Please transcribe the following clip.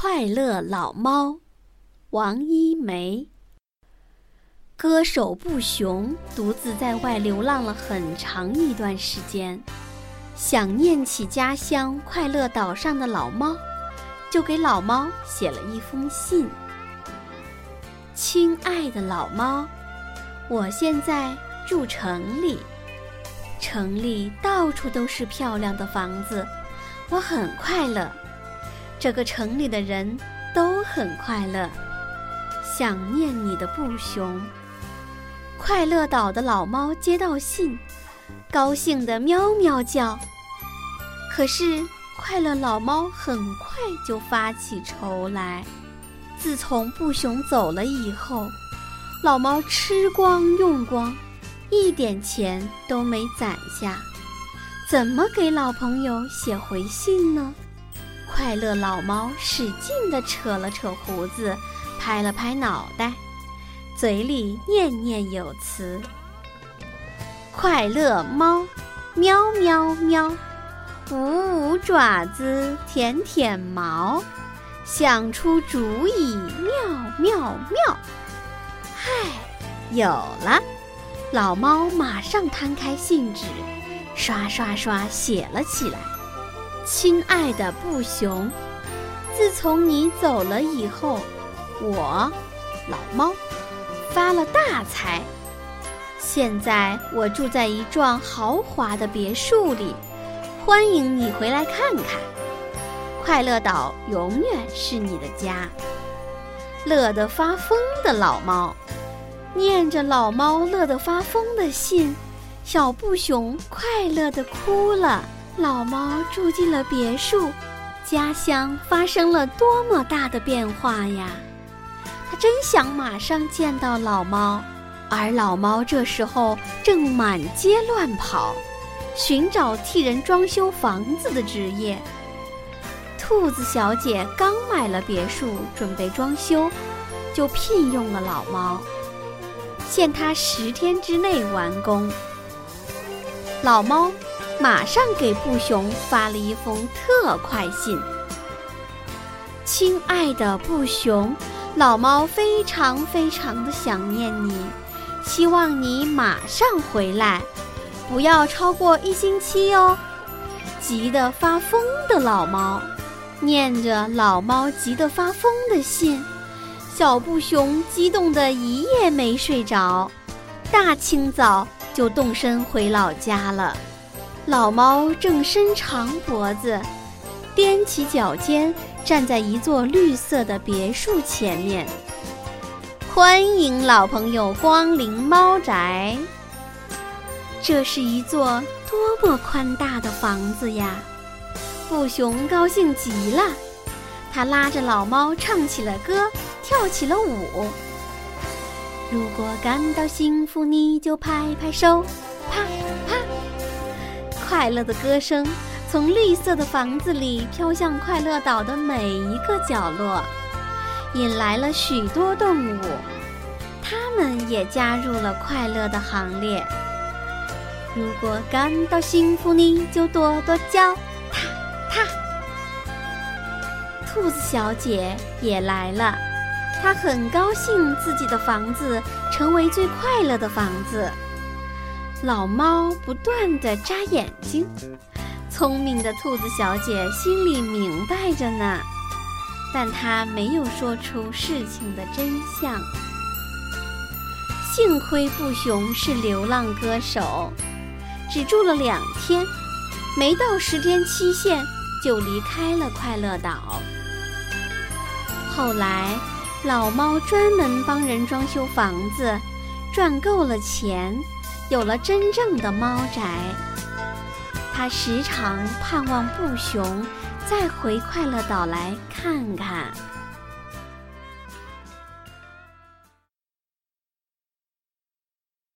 快乐老猫，王一梅。歌手布熊独自在外流浪了很长一段时间，想念起家乡快乐岛上的老猫，就给老猫写了一封信。亲爱的老猫，我现在住城里，城里到处都是漂亮的房子，我很快乐。这个城里的人都很快乐，想念你的布熊。快乐岛的老猫接到信，高兴地喵喵叫。可是快乐老猫很快就发起愁来。自从布熊走了以后，老猫吃光用光，一点钱都没攒下，怎么给老朋友写回信呢？快乐老猫使劲地扯了扯胡子，拍了拍脑袋。嘴里念念有词：“快乐猫，喵喵喵，捂捂爪子，舔舔毛，想出主意，妙妙妙。”嗨，有了！老猫马上摊开信纸，刷刷刷写了起来：“亲爱的布熊，自从你走了以后，我，老猫。”发了大财，现在我住在一幢豪华的别墅里，欢迎你回来看看。快乐岛永远是你的家。乐得发疯的老猫，念着老猫乐得发疯的信，小布熊快乐地哭了。老猫住进了别墅，家乡发生了多么大的变化呀！他真想马上见到老猫，而老猫这时候正满街乱跑，寻找替人装修房子的职业。兔子小姐刚买了别墅，准备装修，就聘用了老猫，限他十天之内完工。老猫马上给布熊发了一封特快信：“亲爱的布熊。”老猫非常非常的想念你，希望你马上回来，不要超过一星期哦。急得发疯的老猫，念着老猫急得发疯的信，小布熊激动的一夜没睡着，大清早就动身回老家了。老猫正伸长脖子，踮起脚尖。站在一座绿色的别墅前面，欢迎老朋友光临猫宅。这是一座多么宽大的房子呀！布熊高兴极了，他拉着老猫唱起了歌，跳起了舞。如果感到幸福，你就拍拍手，啪啪，快乐的歌声。从绿色的房子里飘向快乐岛的每一个角落，引来了许多动物，它们也加入了快乐的行列。如果感到幸福，你就多多叫，踏踏。兔子小姐也来了，她很高兴自己的房子成为最快乐的房子。老猫不断地眨眼睛。聪明的兔子小姐心里明白着呢，但她没有说出事情的真相。幸亏布熊是流浪歌手，只住了两天，没到十天期限就离开了快乐岛。后来，老猫专门帮人装修房子，赚够了钱，有了真正的猫宅。他时常盼望布熊再回快乐岛来看看。